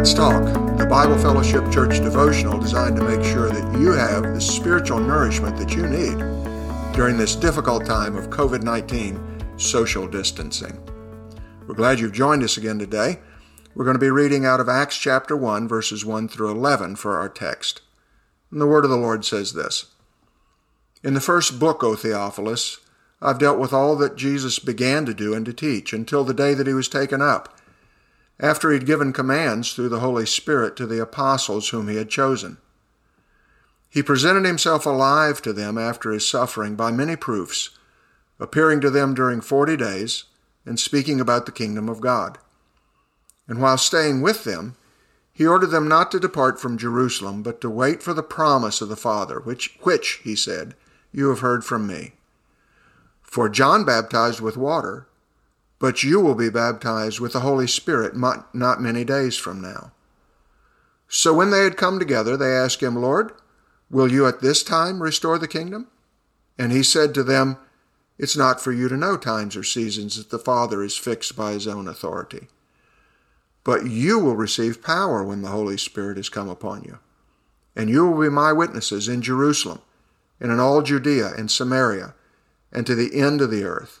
Let's Talk, the Bible Fellowship Church devotional designed to make sure that you have the spiritual nourishment that you need during this difficult time of COVID 19 social distancing. We're glad you've joined us again today. We're going to be reading out of Acts chapter 1, verses 1 through 11 for our text. And the word of the Lord says this In the first book, O Theophilus, I've dealt with all that Jesus began to do and to teach until the day that he was taken up after he had given commands through the Holy Spirit to the apostles whom he had chosen. He presented himself alive to them after his suffering by many proofs, appearing to them during forty days and speaking about the kingdom of God. And while staying with them, he ordered them not to depart from Jerusalem, but to wait for the promise of the Father, which, which, he said, you have heard from me. For John baptized with water, but you will be baptized with the Holy Spirit not many days from now. So when they had come together, they asked him, Lord, will you at this time restore the kingdom? And he said to them, It's not for you to know times or seasons that the Father is fixed by his own authority. But you will receive power when the Holy Spirit has come upon you. And you will be my witnesses in Jerusalem, and in all Judea and Samaria, and to the end of the earth.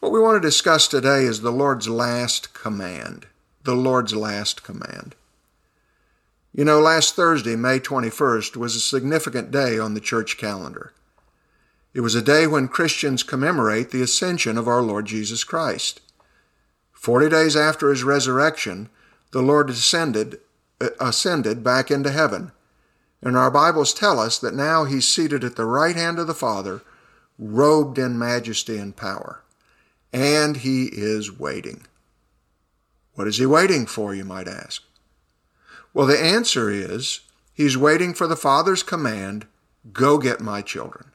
What we want to discuss today is the Lord's last command. The Lord's last command. You know, last Thursday, May 21st, was a significant day on the church calendar. It was a day when Christians commemorate the ascension of our Lord Jesus Christ. Forty days after his resurrection, the Lord ascended, uh, ascended back into heaven. And our Bibles tell us that now he's seated at the right hand of the Father, robed in majesty and power and he is waiting. What is he waiting for, you might ask? Well, the answer is he's waiting for the Father's command go get my children.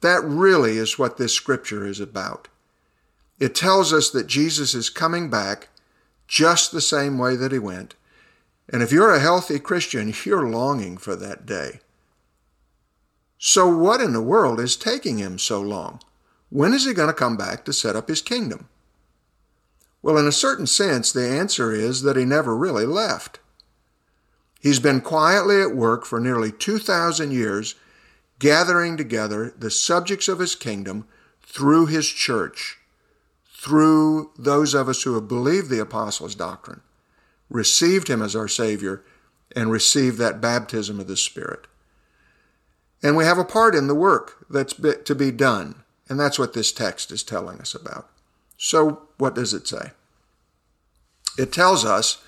That really is what this scripture is about. It tells us that Jesus is coming back just the same way that he went. And if you're a healthy Christian, you're longing for that day. So, what in the world is taking him so long? When is he going to come back to set up his kingdom? Well, in a certain sense, the answer is that he never really left. He's been quietly at work for nearly 2,000 years, gathering together the subjects of his kingdom through his church, through those of us who have believed the apostles' doctrine, received him as our Savior, and received that baptism of the Spirit. And we have a part in the work that's to be done. And that's what this text is telling us about. So, what does it say? It tells us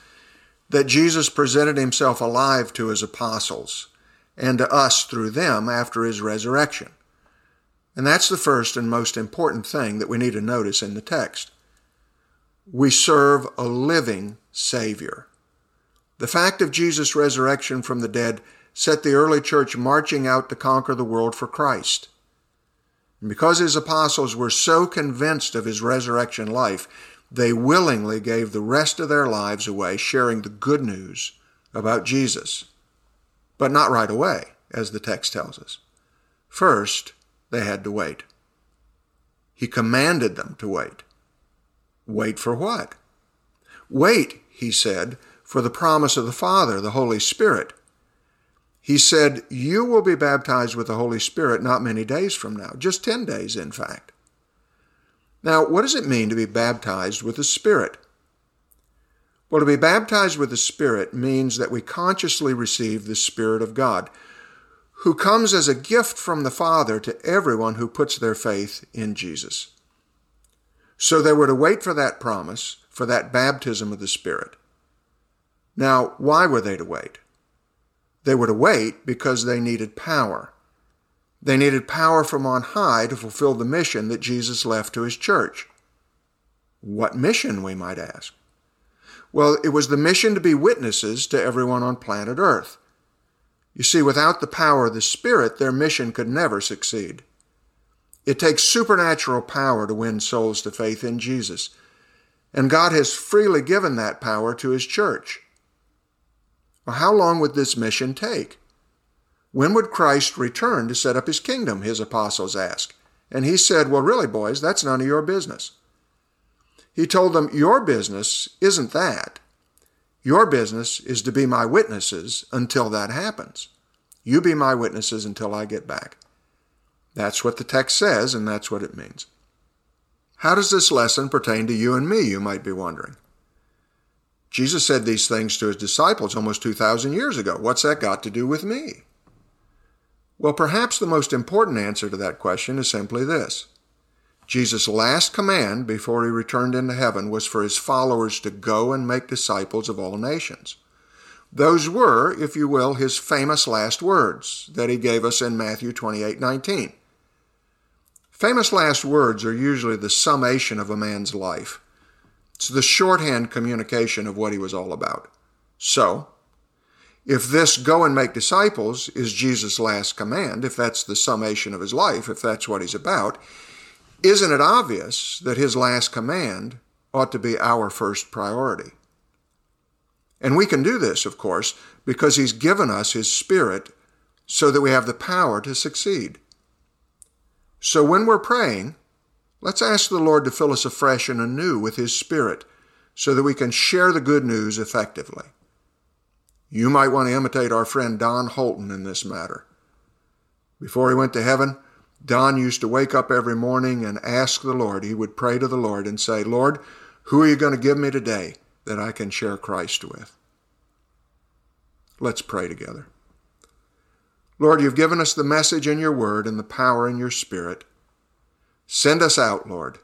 that Jesus presented himself alive to his apostles and to us through them after his resurrection. And that's the first and most important thing that we need to notice in the text. We serve a living Savior. The fact of Jesus' resurrection from the dead set the early church marching out to conquer the world for Christ. And because his apostles were so convinced of his resurrection life, they willingly gave the rest of their lives away sharing the good news about Jesus. But not right away, as the text tells us. First, they had to wait. He commanded them to wait. Wait for what? Wait, he said, for the promise of the Father, the Holy Spirit, he said, You will be baptized with the Holy Spirit not many days from now, just 10 days, in fact. Now, what does it mean to be baptized with the Spirit? Well, to be baptized with the Spirit means that we consciously receive the Spirit of God, who comes as a gift from the Father to everyone who puts their faith in Jesus. So they were to wait for that promise, for that baptism of the Spirit. Now, why were they to wait? They were to wait because they needed power. They needed power from on high to fulfill the mission that Jesus left to his church. What mission, we might ask? Well, it was the mission to be witnesses to everyone on planet Earth. You see, without the power of the Spirit, their mission could never succeed. It takes supernatural power to win souls to faith in Jesus, and God has freely given that power to His church. How long would this mission take? When would Christ return to set up His kingdom? His apostles asked. And He said, Well, really, boys, that's none of your business. He told them, Your business isn't that. Your business is to be my witnesses until that happens. You be my witnesses until I get back. That's what the text says, and that's what it means. How does this lesson pertain to you and me, you might be wondering? Jesus said these things to his disciples almost 2,000 years ago. What's that got to do with me? Well, perhaps the most important answer to that question is simply this Jesus' last command before he returned into heaven was for his followers to go and make disciples of all nations. Those were, if you will, his famous last words that he gave us in Matthew 28 19. Famous last words are usually the summation of a man's life. It's the shorthand communication of what he was all about. So, if this go and make disciples is Jesus' last command, if that's the summation of his life, if that's what he's about, isn't it obvious that his last command ought to be our first priority? And we can do this, of course, because he's given us his Spirit so that we have the power to succeed. So when we're praying, let's ask the Lord to fill us afresh and anew with his Spirit so that we can share the good news effectively. You might want to imitate our friend Don Holton in this matter. Before he went to heaven, Don used to wake up every morning and ask the Lord. He would pray to the Lord and say, Lord, who are you going to give me today that I can share Christ with? Let's pray together. Lord, you've given us the message in your word and the power in your spirit. Send us out, Lord.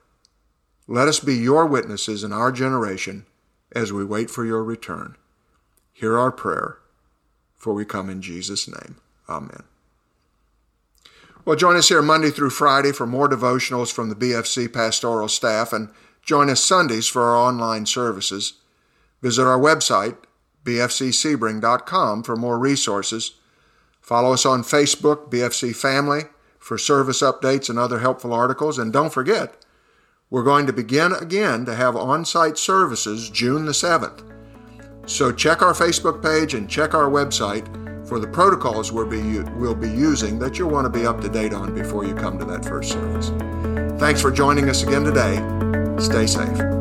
Let us be your witnesses in our generation as we wait for your return. Hear our prayer, for we come in Jesus' name. Amen. Well, join us here Monday through Friday for more devotionals from the BFC pastoral staff and join us Sundays for our online services. Visit our website, bfcsebring.com, for more resources. Follow us on Facebook, BFC Family, for service updates and other helpful articles. And don't forget, we're going to begin again to have on site services June the 7th. So check our Facebook page and check our website for the protocols we'll be, we'll be using that you'll want to be up to date on before you come to that first service. Thanks for joining us again today. Stay safe.